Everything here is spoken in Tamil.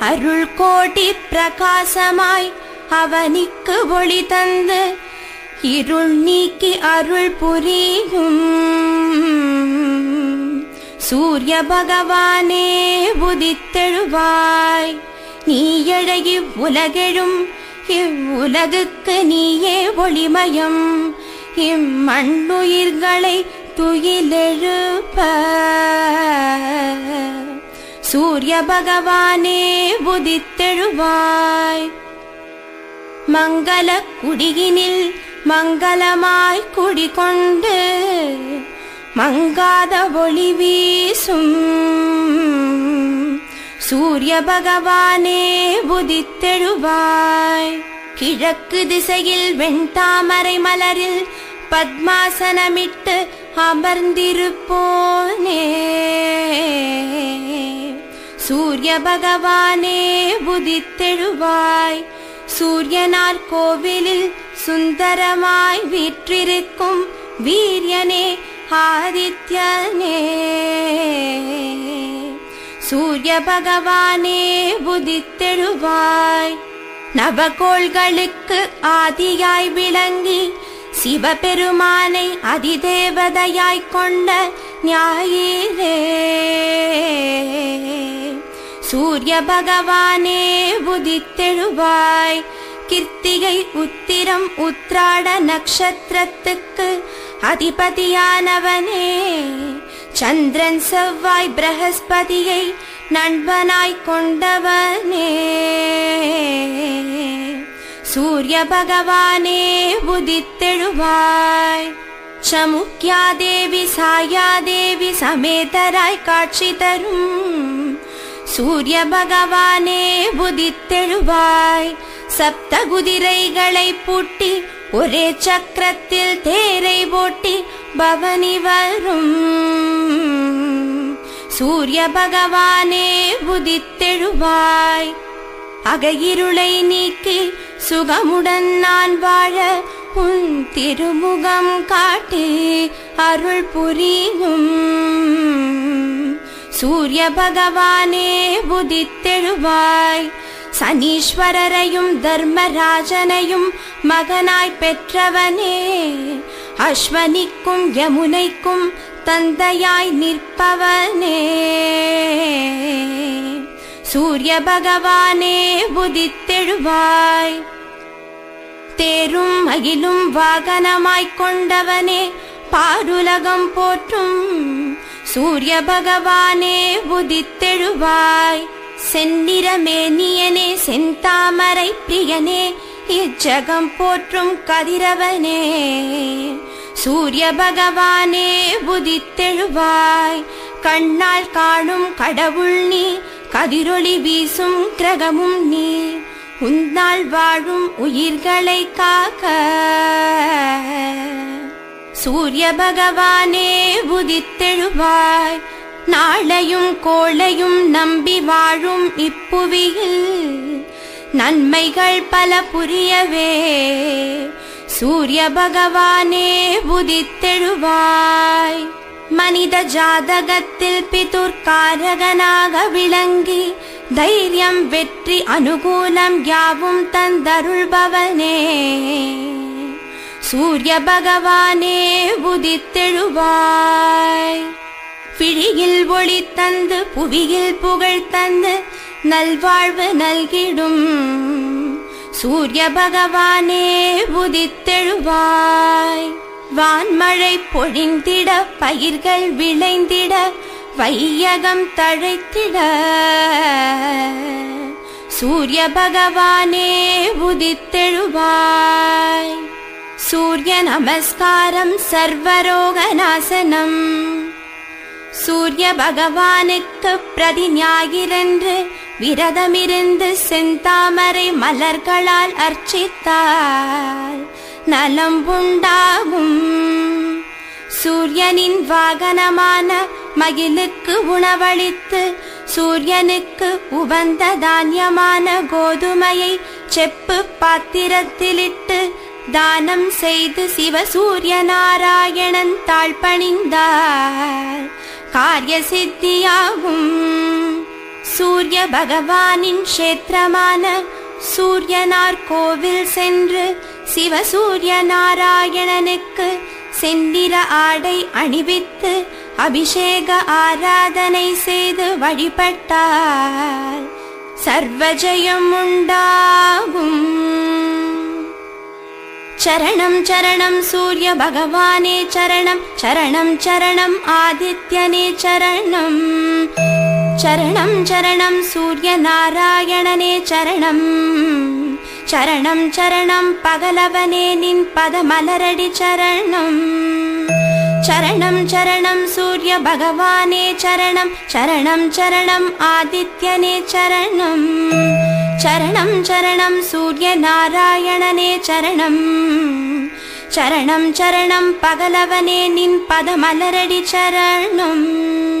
அருள் கோடி பிரகாசமாய் அவனிக்கு ஒளி தந்து இருள் நீக்கி அருள் புரியும். சூரிய பகவானே உதித்தெழுவாய். நீயழகி உலகெழும் இவ்வுலகுக்கு நீயே ஒளிமயம். இம்மண்ணுயிர்களை துயிலெழுப்ப. சூரிய பகவானே உதித்தெழுவாய். மங்கள குடியினில் மங்களமாய் குடிகொண்டு மங்காத ஒளி வீசும். சூரிய பகவானே உதித்தெழுவாய். கிழக்கு திசையில் வெண்தாமரை மலரில் பத்மாசனமிட்டு அமர்ந்திருப்போனே. சூரிய பகவானே உதித்தெழுவாய். சூரியனார் கோவிலில் சுந்தரமாய் வீற்றிருக்கும் வீரியனே ஆதித்யனே. சூரிய பகவானே உதித்தெழுவாய். நவகோள்களுக்கு ஆதியாய் விளங்கி சிவபெருமானை அதிதேவதையாய் கொண்ட ஞாயிறே. சூரிய பகவானே உதித்தெழுவாய். கிருத்திகை உத்திரம் உத்ராட நக்ஷத்திரத்துக்கு அதிபதியானவனே. சந்திரன் செவ்வாய் பிரகஸ்பதியை நண்பனாய் கொண்டவனே. சூரிய பகவானே உதித்தெழுவாய். சாயா சாயாதேவி சமேதராய் காட்சி தரும். சூரிய பகவானே உதித்தெழுவாய். சப்த குதிரைகளை பூட்டி ஒரே சக்கரத்தில் தேரை போட்டி பவனி வரும். சூரிய பகவானே உதித்தெழுவாய். அகையிருளை நீக்கி சுகமுடன் நான் வாழ உன் திருமுகம் காட்டி அருள் புரியும். சூரிய பகவானே உதித்தெழுவாய். சனீஸ்வரரையும் தர்மராஜனையும் மகனாய் பெற்றவனே. அஸ்வனிக்கும் யமுனைக்கும் தந்தையாய் நிற்பவனே. சூரிய பகவானே உதித்தெழுவாய். தேரும் அகிலும் வாகனமாய்க் கொண்டவனே பாருலகம் போற்றும். சூரிய பகவானே உதித்தெழுவாய். செந்நிறமேனியனே செந்தாமரை பிரியனே இச்சகம் போற்றும் கதிரவனே. சூரிய பகவானே புதித்தெழுவாய் கண்ணால் காணும் கடவுள் நீ கதிரொளி வீசும் கிரகமும் நீ. உன்னால் வாழும் உயிர்களை காக்க. சூரிய பகவானே உதித்தெழுவாய் நாளையும் கோளையும் நம்பி வாழும் இப்புவியில் நன்மைகள் பல புரியவே. சூரிய பகவானே புதித்தெழுவாய் மனித ஜாதகத்தில் பிதுர்காரகனாக விளங்கி தைரியம் வெற்றி அனுகூலம் யாவும் தந்தருள்பவனே. சூரிய பகவானே உதித்தெழுவாய். பிழியில் ஒளி தந்து புவியில் புகழ் தந்து நல்வாழ்வு நல்கிடும். சூரிய பகவானே உதித்தெழுவாய். வான்மழை பொழிந்திட பயிர்கள் விளைந்திட வையகம் தழைத்திட. சூரிய பகவானே உதித்தெழுவாய். சூரிய நமஸ்காரம் சர்வரோக நாசனம் சூரிய பகவானுக்கு பிரதி ஞாயிறன்று விரதமிருந்து செந்தாமரை மலர்களால் அர்ச்சித்தால் நலம் உண்டாகும். சூரியனின் வாகனமான மகிழுக்கு உணவளித்து சூரியனுக்கு உவந்த தானியமான கோதுமையை செப்பு பாத்திரத்திலிட்டு தானம் செய்து சிவசூரிய நாராயணன் தாழ்பணிந்தார். காரிய சித்தியாகும் சூரிய பகவானின் கஷேத்திரமான சூரியனார் கோவில் சென்று சிவசூரிய நாராயணனுக்கு செந்திர ஆடை அணிவித்து அபிஷேக ஆராதனை செய்து வழிபட்டார். சர்வஜயம் உண்டாகும் चरणं सूर्य भगवाने चरणं चरणं चरणम् आदित्यने चरणम् चरणं चरणं सूर्यनारायणने चरणम् चरणं चरणं पगलवने निन्पदमलरडि चरणम् चरणं चरणं सूर्य भगवाने चरणं चरणं चरणम् आदित्यने चरणम् சரணம் சரணம் சூரிய நாராயணனே சரணம். சரணம் சரணம் பகலவனே நின் பதமலரடி சரணம்.